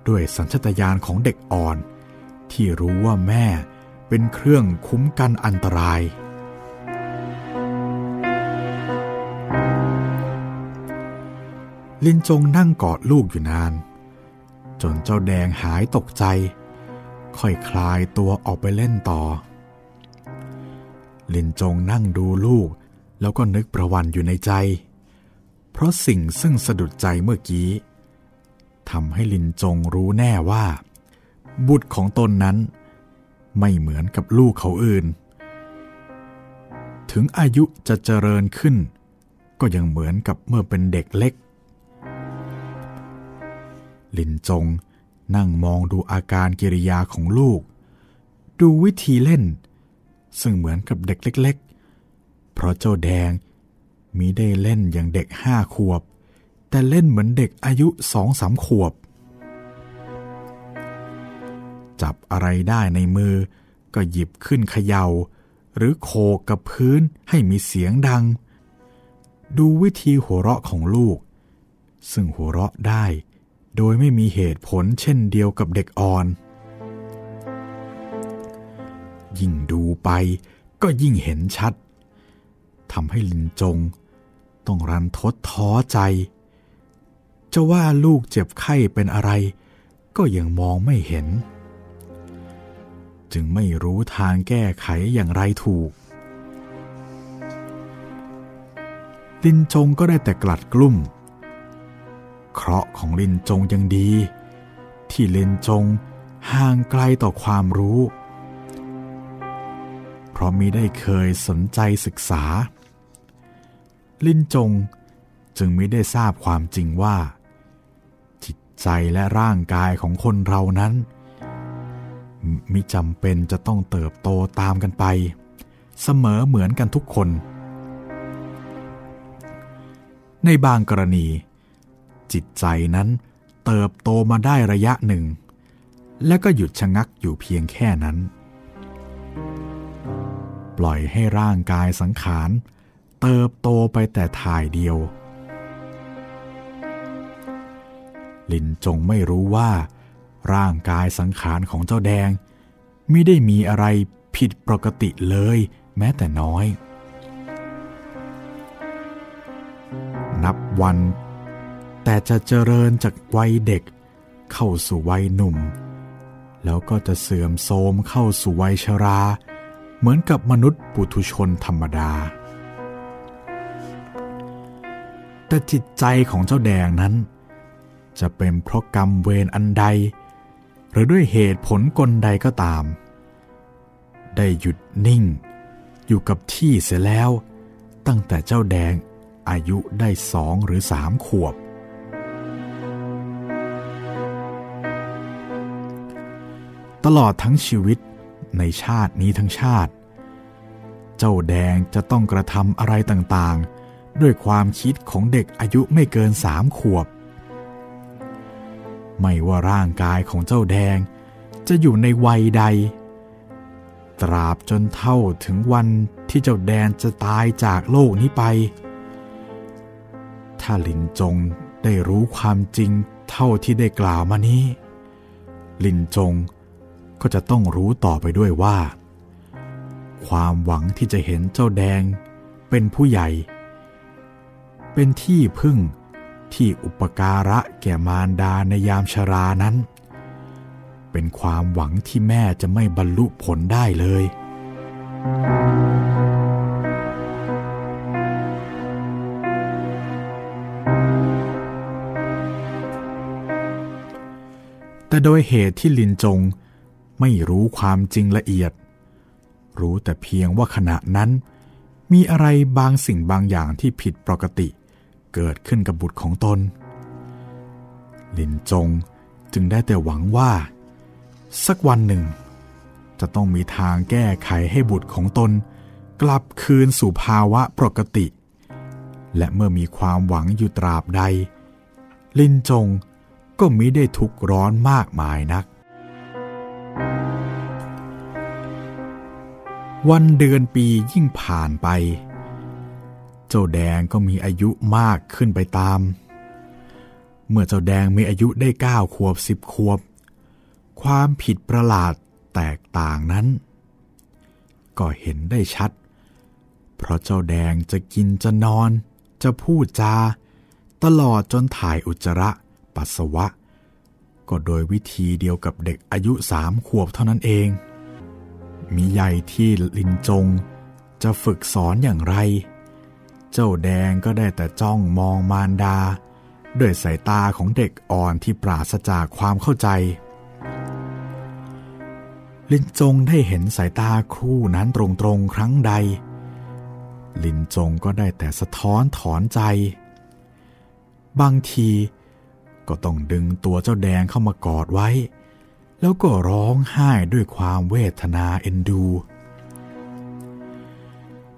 ด้วยสัญชตาตญาณของเด็กอ่อน ที่รู้ว่าแม่เป็นเครื่องคุ้มกันอันตราย ลินจงนั่งกอดลูกอยู่นาน จนเจ้าแดงหายตกใจ ค่อยคลายตัวออกไปเล่นต่อ ลินจงนั่งดูลูก แล้วก็นึกประวันอยู่ในใจ เพราะสิ่งซึ่งสะดุดใจเมื่อกี้ทำให้ลินจงรู้แน่ว่า บุตรของตนนั้น ไม่เหมือนกับลูกเขาอื่น ถึงอายุจะเจริญขึ้น ก็ยังเหมือนกับเมื่อเป็นเด็กเล็ก ลินจงนั่งมองดูอาการกิริยาของลูก ดูวิธีเล่น ซึ่งเหมือนกับเด็กเล็ก ๆ เพราะเจ้าแดงมีได้เล่นอย่างเด็กห้าขวบ แต่เล่นเหมือนเด็กอายุสองสามขวบ จับอะไรได้ในมือก็หยิบขึ้นเขยา่า หรือโขกกับพื้นให้มีเสียงดัง ดูวิธีหัวเราะของลูก ซึ่งหัวเราะได้ โดยไม่มีเหตุผลเช่นเดียวกับเด็กอ่อน ยิ่งดูไปก็ยิ่งเห็นชัดทำให้ลินจง ต้องรันทดท้อใจ จะว่าลูกเจ็บไข้เป็นอะไร ก็ยังมองไม่เห็น จึงไม่รู้ทางแก้ไขอย่างไรถูก ลินจงก็ได้แต่กลัดกลุ่ม เคราะห์ของลินจงยังดี ที่ลินจงห่างไกลต่อความรู้ เพราะมิได้เคยสนใจศึกษา ลินจงจึงไม่ได้ทราบความจริงว่า จิตใจและร่างกายของคนเรานั้นมิจำเป็นจะต้องเติบโตตามกันไป เสมอเหมือนกันทุกคน ในบางกรณี จิตใจนั้นเติบโตมาได้ระยะหนึ่ง แล้วก็หยุดชะงักอยู่เพียงแค่นั้น ปล่อยให้ร่างกายสังขาร เติบโตไปแต่ถ่ายเดียว ลินจงไม่รู้ว่า ร่างกายสังขารของเจ้าแดง ไม่ได้มีอะไรผิดปกติเลยแม้แต่น้อย นับวัน แต่จะเจริญจากวัยเด็ก เข้าสู่วัยหนุ่ม แล้วก็จะเสื่อมโทรมเข้าสู่วัยชรา เหมือนกับมนุษย์ปุถุชนธรรมดา แต่จิตใจของเจ้าแดงนั้น จะเป็นเพราะกรรมเวรอันใด หรือด้วยเหตุผลกลใดก็ตาม ได้หยุดนิ่งอยู่กับที่เสียแล้ว ตั้งแต่เจ้าแดงอายุได้สองหรือสามขวบ ตลอดทั้งชีวิต ในชาตินี้ทั้งชาติ เจ้าแดงจะต้องกระทำอะไรต่างๆ ด้วยความคิดของเด็กอายุไม่เกินสามขวบ ไม่ว่าร่างกายของเจ้าแดงจะอยู่ในวัยใด ตราบจนเท่าถึงวันที่เจ้าแดนจะตายจากโลกนี้ไป ถ้าลินจงได้รู้ความจริงเท่าที่ได้กล่าวมานี้ลินจง ก็จะต้องรู้ต่อไปด้วยว่า ความหวังที่จะเห็นเจ้าแดง เป็นผู้ใหญ่ เป็นที่พึ่งที่อุปการะแก่มารดาในยามชรานั้น เป็นความหวังที่แม่จะไม่บรรลุผลได้เลย แต่โดยเหตุที่ลินจง ไม่รู้ความจริงละเอียด รู้แต่เพียงว่าขณะนั้น มีอะไรบางสิ่งบางอย่างที่ผิดปกติ เกิดขึ้นกับบุตรของตน ลินจงจึงได้แต่หวังว่า สักวันหนึ่ง จะต้องมีทางแก้ไขให้บุตรของตน กลับคืนสู่ภาวะปกติ และเมื่อมีความหวังอยู่ตราบใด ลินจงก็มิได้ทุกร้อนมากมายนัก วันเดือนปียิ่งผ่านไป เจ้าแดงก็มีอายุมากขึ้นไปตาม เมื่อเจ้าแดงมีอายุได้เก้าขวบสิบขวบ ความผิดประหลาดแตกต่างนั้น ก็เห็นได้ชัด เพราะเจ้าแดงจะกินจะนอน จะพูดจา ตลอดจนถ่ายอุจจาระ ปัสสาวะ ก็โดยวิธีเดียวกับเด็กอายุสามขวบเท่านั้นเอง มีใหญ่ที่ลินจงจะฝึกสอนอย่างไร เจ้าแดงก็ได้แต่จ้องมองมารดา ด้วยสายตาของเด็กอ่อนที่ปราศจากความเข้าใจ ลินจงได้เห็นสายตาครู่นั้นตรงๆครั้งใด ลินจงก็ได้แต่สะท้อนถอนใจ บางที ก็ต้องดึงตัวเจ้าแดงเข้ามากอดไว้ แล้วก็ร้องไห้ด้วยความเวทนาเอ็นดู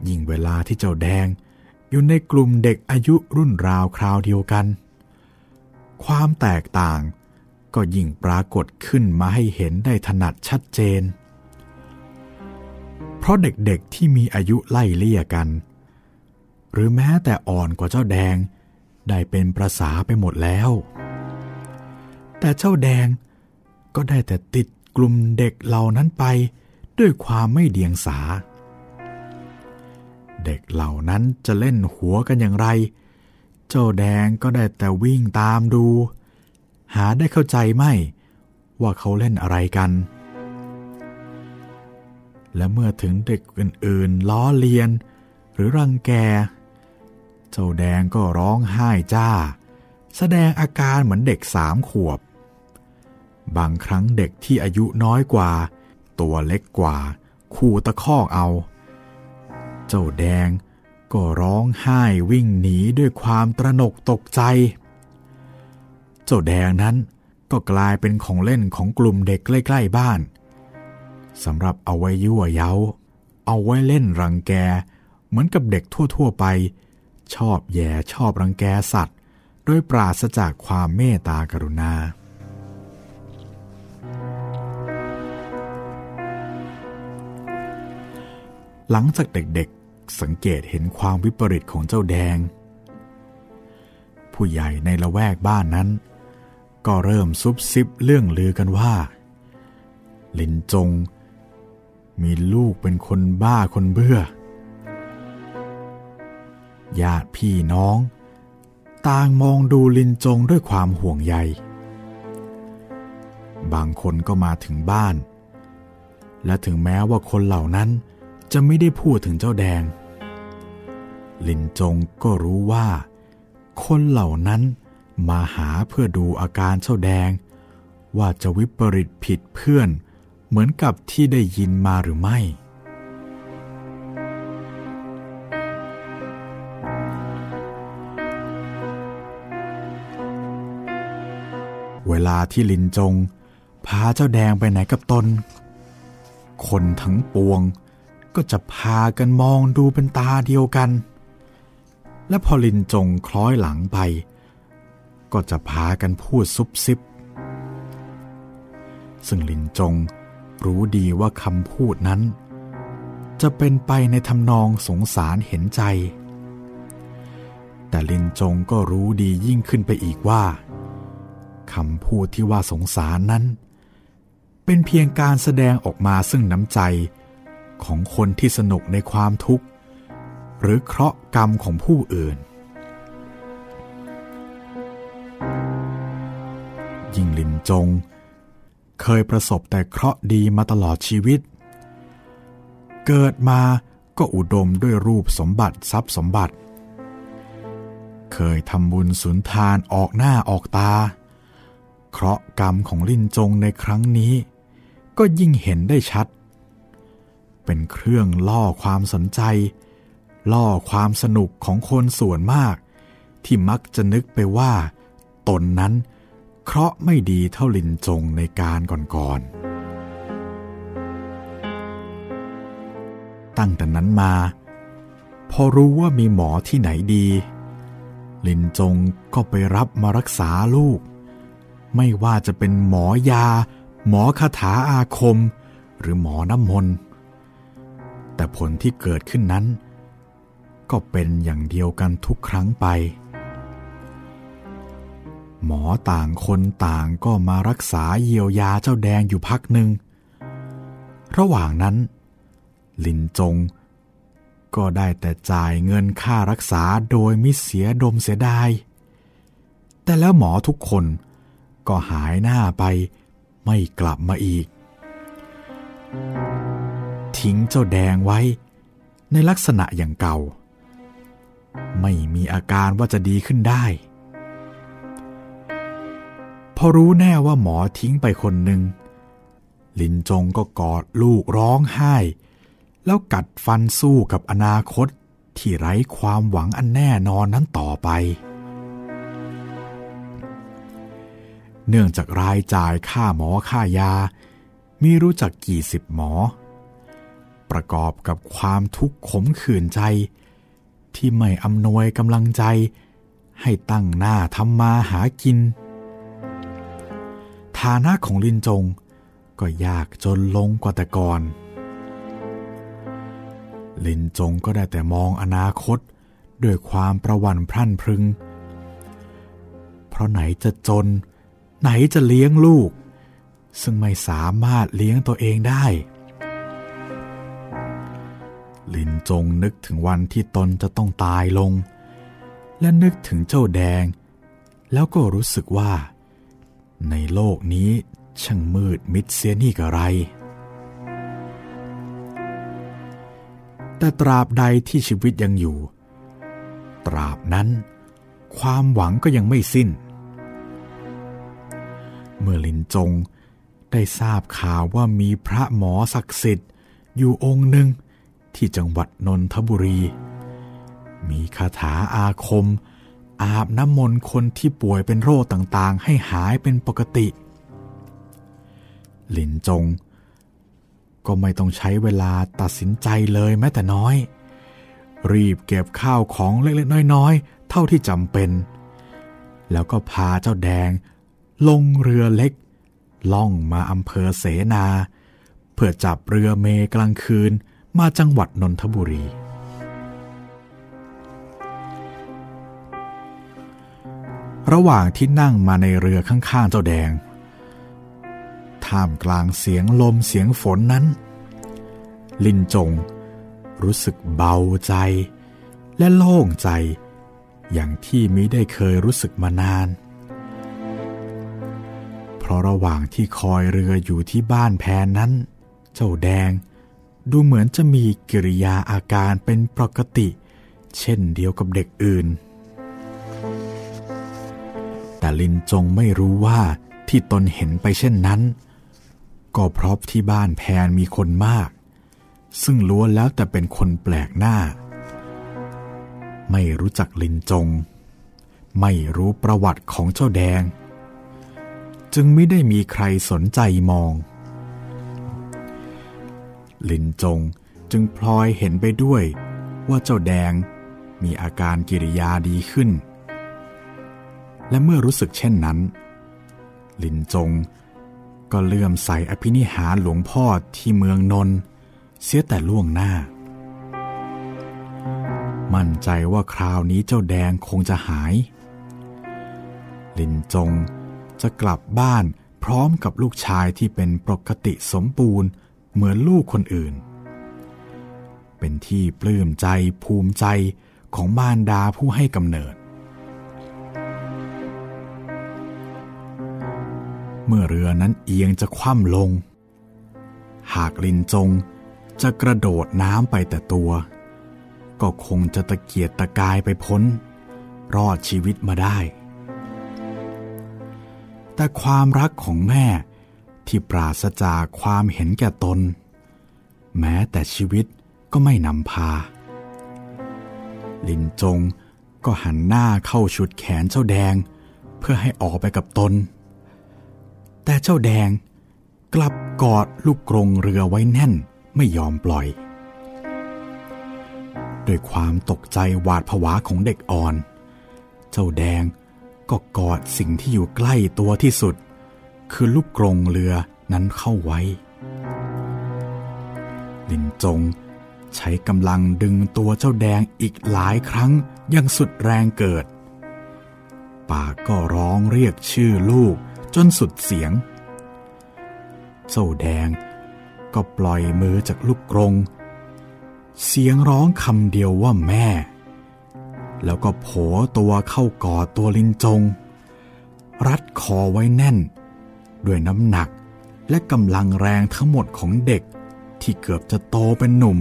ยิ่งเวลาที่เจ้าแดงอยู่ในกลุ่มเด็กอายุรุ่นราวคราวเดียวกัน ความแตกต่างก็ยิ่งปรากฏขึ้นมาให้เห็นได้ถนัดชัดเจน เพราะเด็กๆที่มีอายุไล่เลี่ยกัน หรือแม้แต่อ่อนกว่าเจ้าแดงได้เป็นประสาไปหมดแล้ว แต่เจ้าแดงก็ได้แต่ติดกลุ่มเด็กเหล่านั้นไปด้วยความไม่เดียงสา เด็กเหล่านั้นจะเล่นหัวกันอย่างไร เจ้าแดงก็ได้แต่วิ่งตามดู หาได้เข้าใจไม่ว่าเขาเล่นอะไรกัน และเมื่อถึงเด็กอื่นๆ ล้อเลียน หรือรังแก เจ้าแดงก็ร้องไห้จ้า แสดงอาการเหมือนเด็กสามขวบ บางครั้งเด็กที่อายุน้อยกว่า ตัวเล็กกว่า คู่ตะคอกเอา เจ้าแดงก็ร้องไห้วิ่งหนีด้วยความตระหนกตกใจ เจ้าแดงนั้นก็กลายเป็นของเล่นของกลุ่มเด็กใกล้ๆบ้านสำหรับเอาไว้ยั่วเย้า เอาไว้เล่นรังแก เหมือนกับเด็กทั่วๆไป ชอบแย่ชอบรังแกสัตว์ โดยปราศจากความเมตตากรุณา หลังจากเด็กๆ สังเกตเห็นความวิปริตของเจ้าแดง ผู้ใหญ่ในละแวกบ้านนั้น ก็เริ่มซุบซิบเรื่องลือกันว่า ลินจง มีลูกเป็นคนบ้าคนเบื่อญาติพี่น้อง ต่างมองดูลินจงด้วยความห่วงใย บางคนก็มาถึงบ้าน และถึงแม้ว่าคนเหล่านั้น จะไม่ได้พูดถึงเจ้าแดง ลินจงก็รู้ว่า คนเหล่านั้นมาหาเพื่อดูอาการเจ้าแดง ว่าจะวิปริตผิดเพื่อน เหมือนกับที่ได้ยินมาหรือไม่ เวลาที่ลินจง พาเจ้าแดงไปไหนกับตน คนทั้งปวง ก็จะพากันมองดูเป็นตาเดียวกัน และพอลินจงคล้อยหลังไป ก็จะพากันพูดซุบซิบ ซึ่งลินจงรู้ดีว่าคำพูดนั้น จะเป็นไปในทำนองสงสารเห็นใจ แต่ลินจงก็รู้ดียิ่งขึ้นไปอีกว่าคำพูดที่ว่าสงสารนั้น เป็นเพียงการแสดงออกมาซึ่งน้ำใจ ของคนที่สนุกในความทุกข์ หรือเคราะห์กรรมของผู้อื่น ยิ่งลินจง เคยประสบแต่เคราะห์ดีมาตลอดชีวิต เกิดมาก็อุดมด้วยรูปสมบัติทรัพย์สมบัติ เคยทำบุญสุนทานออกหน้าออกตา เคราะห์กรรมของลินจงในครั้งนี้ ก็ยิ่งเห็นได้ชัด เป็นเครื่องล่อความสนใจ ล่อความสนุกของคนส่วนมาก ที่มักจะนึกไปว่า ตนนั้นเคราะห์ไม่ดีเท่าลินจงในการก่อนๆตั้งแต่นั้นมา พอรู้ว่ามีหมอที่ไหนดี ลินจงก็ไปรับมารักษาลูก ไม่ว่าจะเป็นหมอยา หมอคาถาอาคม หรือหมอน้ำมนต์ แต่ผลที่เกิดขึ้นนั้น ก็เป็นอย่างเดียวกันทุกครั้งไป หมอต่างคนต่างก็มารักษาเยียวยาเจ้าแดงอยู่พักหนึ่ง ระหว่างนั้น ลินจง ก็ได้แต่จ่ายเงินค่ารักษาโดยมิเสียดมเสียดาย แต่แล้วหมอทุกคนก็หายหน้าไปไม่กลับมาอีก ทิ้งเจ้าแดงไว้ ในลักษณะอย่างเก่า ไม่มีอาการว่าจะดีขึ้นได้ พอรู้แน่ว่าหมอทิ้งไปคนหนึ่งลินจงก็กอดลูกร้องไห้ แล้วกัดฟันสู้กับอนาคตที่ไร้ความหวังอันแน่นอนนั้นต่อไป เนื่องจากรายจ่ายค่าหมอค่ายา มีรู้จักกี่สิบหมอ ประกอบกับความทุกข์ขมขื่นใจ ที่ไม่อำนวยกำลังใจ ให้ตั้งหน้าทำมาหากิน ฐานะของลินจงก็ยากจนลงกว่าแต่ก่อน ลินจงก็ได้แต่มองอนาคตด้วยความประวันพรั่นพรึง เพราะไหนจะจน ไหนจะเลี้ยงลูก ซึ่งไม่สามารถเลี้ยงตัวเองได้ ลินจงนึกถึงวันที่ตนจะต้องตายลง และนึกถึงเจ้าแดง แล้วก็รู้สึกว่า ในโลกนี้ช่างมืดมิดเสียนี่กระไร แต่ตราบใดที่ชีวิตยังอยู่ ตราบนั้น ความหวังก็ยังไม่สิ้น เมื่อลินจงได้ทราบข่าวว่ามีพระหมอศักดิ์สิทธิ์อยู่องค์หนึ่ง ที่จังหวัดนนทบุรี มีคาถาอาคม อาบน้ำมนต์คนที่ป่วยเป็นโรคต่างๆ ให้หายเป็นปกติ หลินจง ก็ไม่ต้องใช้เวลาตัดสินใจเลยแม้แต่น้อย รีบเก็บข้าวของเล็กๆน้อยๆ เท่าที่จำเป็น แล้วก็พาเจ้าแดง ลงเรือเล็ก ล่องมาอำเภอเสนา เพื่อจับเรือเมกลางคืน มาจังหวัดนนทบุรี ระหว่างที่นั่งมาในเรือข้างๆเจ้าแดง ท่ามกลางเสียงลมเสียงฝนนั้น ลินจงรู้สึกเบาใจและโล่งใจ อย่างที่มิได้เคยรู้สึกมานาน เพราะระระหว่างที่คอยเรืออยู่ที่บ้านแพนนั้น เจ้าแดง ดูเหมือนจะมีกิริยาอาการเป็นปกติ เช่นเดียวกับเด็กอื่น แต่ลินจงไม่รู้ว่าที่ตนเห็นไปเช่นนั้น ก็เพราะที่บ้านแพนมีคนมาก ซึ่งล้วนแล้วแต่เป็นคนแปลกหน้า ไม่รู้จักลินจง ไม่รู้ประวัติของเจ้าแดง จึงไม่ได้มีใครสนใจมอง ลินจงจึงพลอยเห็นไปด้วยว่าเจ้าแดงมีอาการกิริยาดีขึ้น และเมื่อรู้สึกเช่นนั้น ลินจงก็เลื่อมใสอภินิหารหลวงพ่อที่เมืองนนเสียแต่ล่วงหน้า มั่นใจว่าคราวนี้เจ้าแดงคงจะหาย ลินจงจะกลับบ้านพร้อมกับลูกชายที่เป็นปกติสมบูรณ์ เหมือนลูกคนอื่น เป็นที่ปลื้มใจภูมิใจของมารดาผู้ให้กำเนิด เมื่อเรือนั้นเอียงจะคว่ำลง หากลินจงจะกระโดดน้ำไปแต่ตัว ก็คงจะตะเกียกตะกายไปพ้น รอดชีวิตมาได้ แต่ความรักของแม่ ที่ปราศจากความเห็นแก่ตน แม้แต่ชีวิตก็ไม่นำพา ลินจงก็หันหน้าเข้าชุดแขนเจ้าแดง เพื่อให้ออกไปกับตน แต่เจ้าแดงกลับกอดลูกกรงเรือไว้แน่นไม่ยอมปล่อย ด้วยความตกใจหวาดผวาของเด็กอ่อน เจ้าแดงก็กอดสิ่งที่อยู่ใกล้ตัวที่สุด คือลูกกรงเรือนั้นเข้าไว้ ลินจงใช้กำลังดึงตัวเจ้าแดงอีกหลายครั้งยังสุดแรงเกิดปากก็ร้องเรียกชื่อลูกจนสุดเสียง เจ้าแดงก็ปล่อยมือจากลูกกรง เสียงร้องคำเดียวว่าแม่ แล้วก็โผตัวเข้ากอดตัวลินจง รัดคอไว้แน่น ด้วยน้ำหนักและกำลังแรงทั้งหมดของเด็กที่เกือบจะโตเป็นหนุ่ม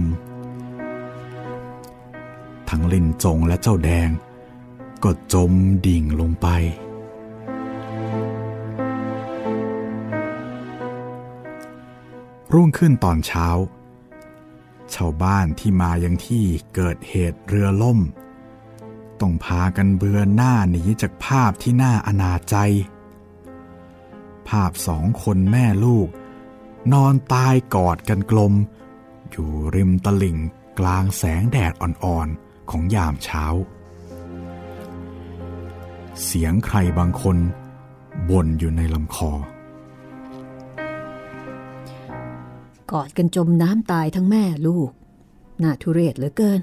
ทั้งลินจงและเจ้าแดง ก็จมดิ่งลงไป รุ่งขึ้นตอนเช้า ชาวบ้านที่มายังที่เกิดเหตุเรือล่ม ต้องพากันเบือนหน้าหนีจากภาพที่น่าอนาใจ ภาพสองคนแม่ลูก นอนตายกอดกันกลม อยู่ริมตลิ่งกลางแสงแดดอ่อนๆ ของยามเช้า เสียงใครบางคนบ่นอยู่ในลำคอ กอดกันจมน้ำตายทั้งแม่ลูก น่าทุเรศเหลือเกิน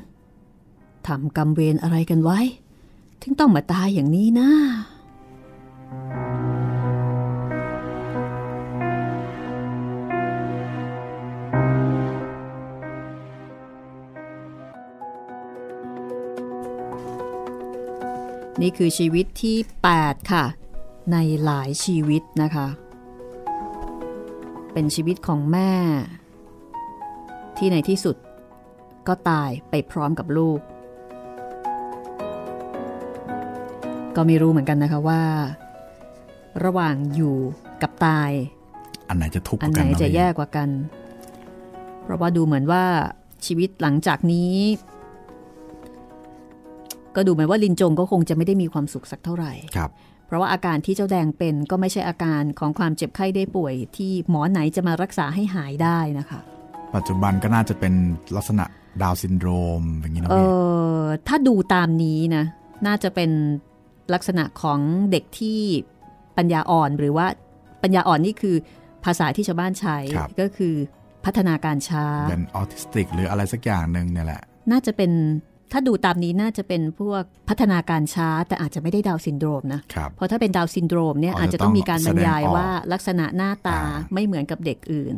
ทำกรรมเวรอะไรกันไว้ ถึงต้องมาตายอย่างนี้นะ นี่คือชีวิตที่ 8 ค่ะ ในหลายชีวิตนะคะ เป็นชีวิตของแม่ ที่ในที่สุดก็ตายไปพร้อมกับลูก ก็ไม่รู้เหมือนกันนะคะว่า ระหว่างอยู่กับตาย อันไหนจะทุกข์กอันว่าไหกันนจะเนาแย่กว่ากัน เพราะว่าดูเหมือนว่าชีวิตหลังจากนี้ ก็ดูเหมือนว่าลินจงก็คงจะไม่ได้มีความสุขสักเท่าไหร่ครับเพราะว่าอาการที่เจ้าแดงเป็นก็ไม่ใช่อาการของความเจ็บไข้ได้ป่วย ที่หมอไหนจะมารักษาให้หายได้นะคะ ปัจจุบันก็น่าจะเป็นลักษณะดาวน์ซินโดรมอย่างนี้เนาะเอพี่อถ้าดูตามนี้นะ น่าจะเป็นลักษณะของเด็กที่ปัญญาอ่อนหรือว่าปัญญาอ่อนนี่คือภาษาที่ชาวบ้านใช้ก็คือพัฒนาการช้าเป็นออทิสติกหรืออะไรสักอย่างหนึ่งเนี่ยแหละ น่าจะเป็น ถ้าดูตามนี้น่าจะเป็นพวกพัฒนาการช้า แต่อาจจะไม่ได้ดาวน์ซินโดรมนะครับเพราะถ้าเป็นดาวน์ซินโดรมเนี่ยอ๋ออาจจะต้องมีการบรรยายจะต้องแสดงออกว่าลักษณะหน้าตาอ่าไม่เหมือนกับเด็กอื่น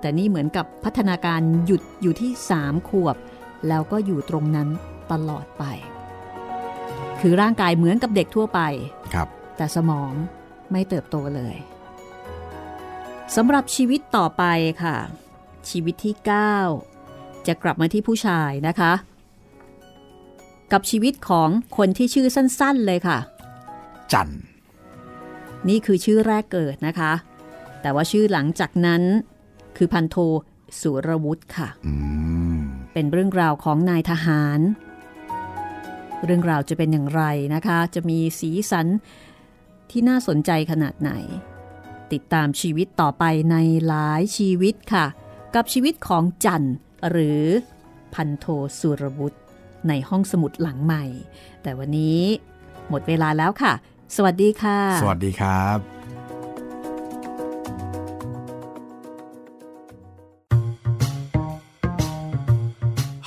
แต่นี่เหมือนกับพัฒนาการหยุดอยู่ที่ 3 ขวบ แล้วก็อยู่ตรงนั้นตลอดไป คือร่างกายเหมือนกับเด็กทั่วไปครับ แต่สมองไม่เติบโตเลยสำหรับชีวิตต่อไปค่ะ ชีวิตที่ 9 จะกลับมาที่ผู้ชายนะคะ กับชีวิตของคนที่ชื่อสั้นๆเลยค่ะ จัน นี่คือชื่อแรกเกิดนะคะ แต่ว่าชื่อหลังจากนั้น คือพันโทสุรวุฒิค่ะอืมเป็นเรื่องราวของนายทหาร เรื่องราวจะเป็นอย่างไรนะคะ จะมีสีสันที่น่าสนใจขนาดไหน ติดตามชีวิตต่อไปในหลายชีวิตค่ะ กับชีวิตของจันหรือพันโทสุรวุฒิ ในห้องสมุดหลังใหม่ แต่วันนี้หมดเวลาแล้วค่ะ สวัสดีค่ะ สวัสดีครับ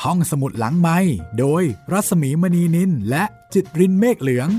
ห้องสมุดหลังไม้โดยรัศมีมณีนินและจิตรินเมฆเหลือง